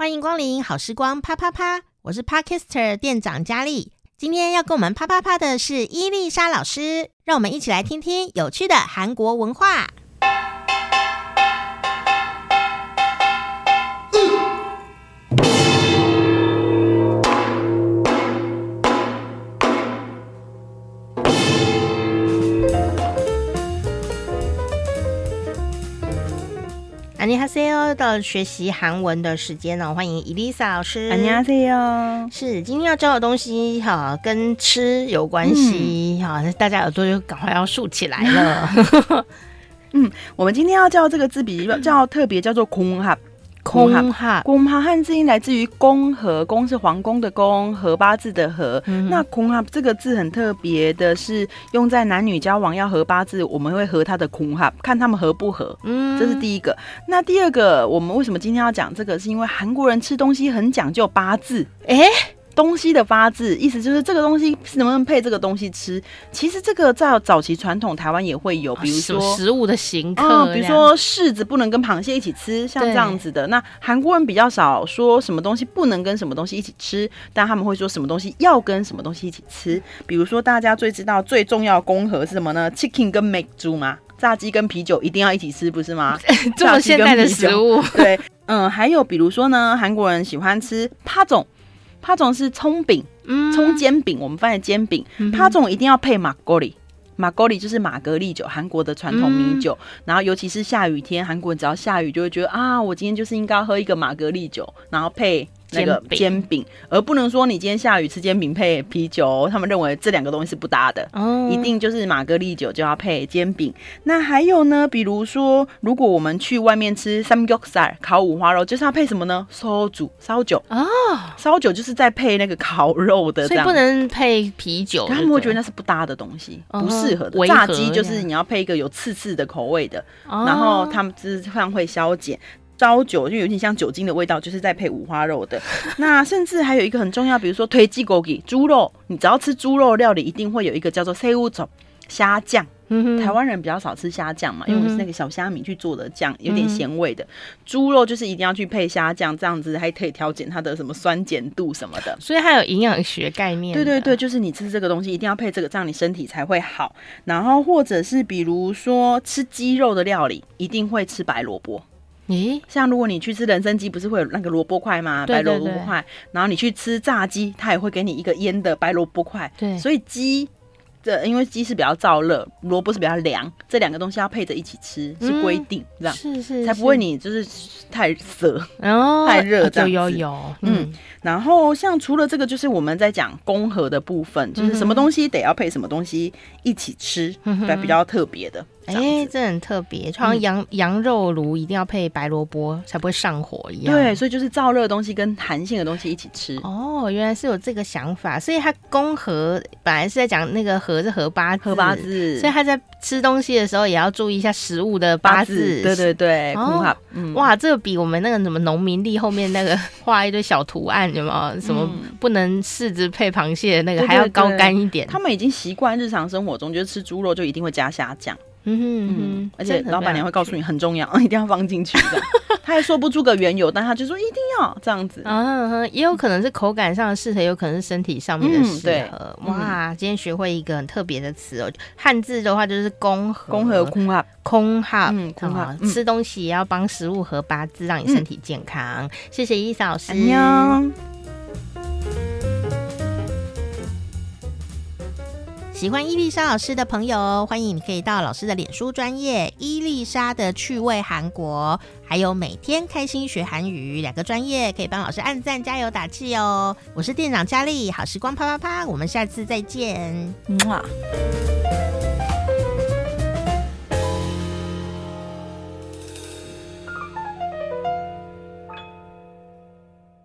欢迎光临好时光啪啪啪，我是 Parkister 店长佳丽。今天要跟我们啪啪啪的是伊丽莎老师，让我们一起来听听有趣的韩国文化。 안녕하세요，到了学习韩文的时间了，欢迎伊丽莎老师。안녕하세요，是今天要教的东西哈，跟吃有关系哈，嗯、大家耳朵就赶快要竖起来了。嗯，我们今天要教这个字比较叫特别，叫做空哈。 空哈，空哈汉字音来自于宫和，宫是皇宫的宫，和八字的和。嗯、那空哈这个字很特别的是用在男女交往要合八字，我们会合他的空哈，看他们合不合。嗯，这是第一个。那第二个，我们为什么今天要讲这个？是因为韩国人吃东西很讲究八字。哎、欸。东西的八字，意思就是这个东西是能不能配这个东西吃。其实这个在早期传统台湾也会有，比如说食物的形刻、嗯，比如说柿子不能跟螃蟹一起吃，像这样子的。那韩国人比较少说什么东西不能跟什么东西一起吃，但他们会说什么东西要跟什么东西一起吃。比如说大家最知道最重要的公和是什么呢？Chicken 跟 make 猪嘛，炸鸡跟啤酒一定要一起吃，不是吗？这么现代的食物，对，嗯，还有比如说呢，韩国人喜欢吃帕种。帕总是葱饼，葱煎饼，我们放在煎饼。帕总一定要配马格利，马格利就是玛格丽酒，韩国的传统米酒。嗯、然后尤其是下雨天，韩国人只要下雨就会觉得啊，我今天就是应该喝一个马格丽酒，然后配。那个煎饼，而不能说你今天下雨吃煎饼配啤酒，他们认为这两个东西是不搭的，哦，一定就是玛格丽酒就要配煎饼。那还有呢，比如说，如果我们去外面吃三겹살烤五花肉，就是要配什么呢？烧煮烧酒啊，烧酒就是在配那个烤肉的，所以不能配啤酒。他们会觉得那是不搭的东西，不适合的。炸鸡就是你要配一个有刺刺的口味的，然后他们就是非常会消减。烧酒就有点像酒精的味道就是在配五花肉的。那甚至还有一个很重要比如说推鸡狗给猪肉你只要吃猪肉料理一定会有一个叫做 c 五种虾酱。台湾人比较少吃虾酱嘛因为我是那个小虾米去做的酱有点咸味的。猪肉就是一定要去配虾酱这样子还可以调节它的什么酸碱度什么的。所以还有营养学概念对对对就是你吃这个东西一定要配这个这样你身体才会好。然后或者是比如说吃鸡肉的料理一定会吃白萝卜。咦，像如果你去吃人参鸡，不是会有那个萝卜块吗？白萝卜块，然后你去吃炸鸡，它也会给你一个腌的白萝卜块。对，所以鸡。这因为鸡是比较燥热，萝卜是比较凉，这两个东西要配着一起吃是规定，这样是是才不会你就是太涩，太热这样有有嗯，然后像除了这个，就是我们在讲宫和的部分，就是什么东西得要配什么东西一起吃，对，比较特别的。哎，这很特别，就好像羊羊肉炉一定要配白萝卜才不会上火一样。对，所以就是燥热的东西跟寒性的东西一起吃。哦，原来是有这个想法，所以它宫和本来是在讲那个和是合八合八字，所以他在吃东西的时候也要注意一下食物的八字。对对对，哦，哇，这个比我们那个什么农民历后面那个 画一堆小图案，有没有？什么不能柿子配螃蟹的那个还要高干一点？他们已经习惯日常生活中，就是吃猪肉就一定会加虾酱。嗯哼嗯哼，而且老板娘会告诉你很重要，一定要放进去的。他还说不出个缘由，但他就说一定要这样子。嗯哼，也有可能是口感上的适合，也有可能是身体上面的适合。哇，今天学会一个很特别的词哦，汉字的话就是公和，公和空哈，空哈，空哈。吃东西也要帮食物合八字，让你身体健康。谢谢伊丽莎老师。喜欢伊丽莎老师的朋友，欢迎你可以到老师的脸书专业伊丽莎的趣味韩国，还有每天开心学韩语两个专业，可以帮老师按赞加油打气哦。我是店长佳丽，好时光啪啪啪，我们下次再见。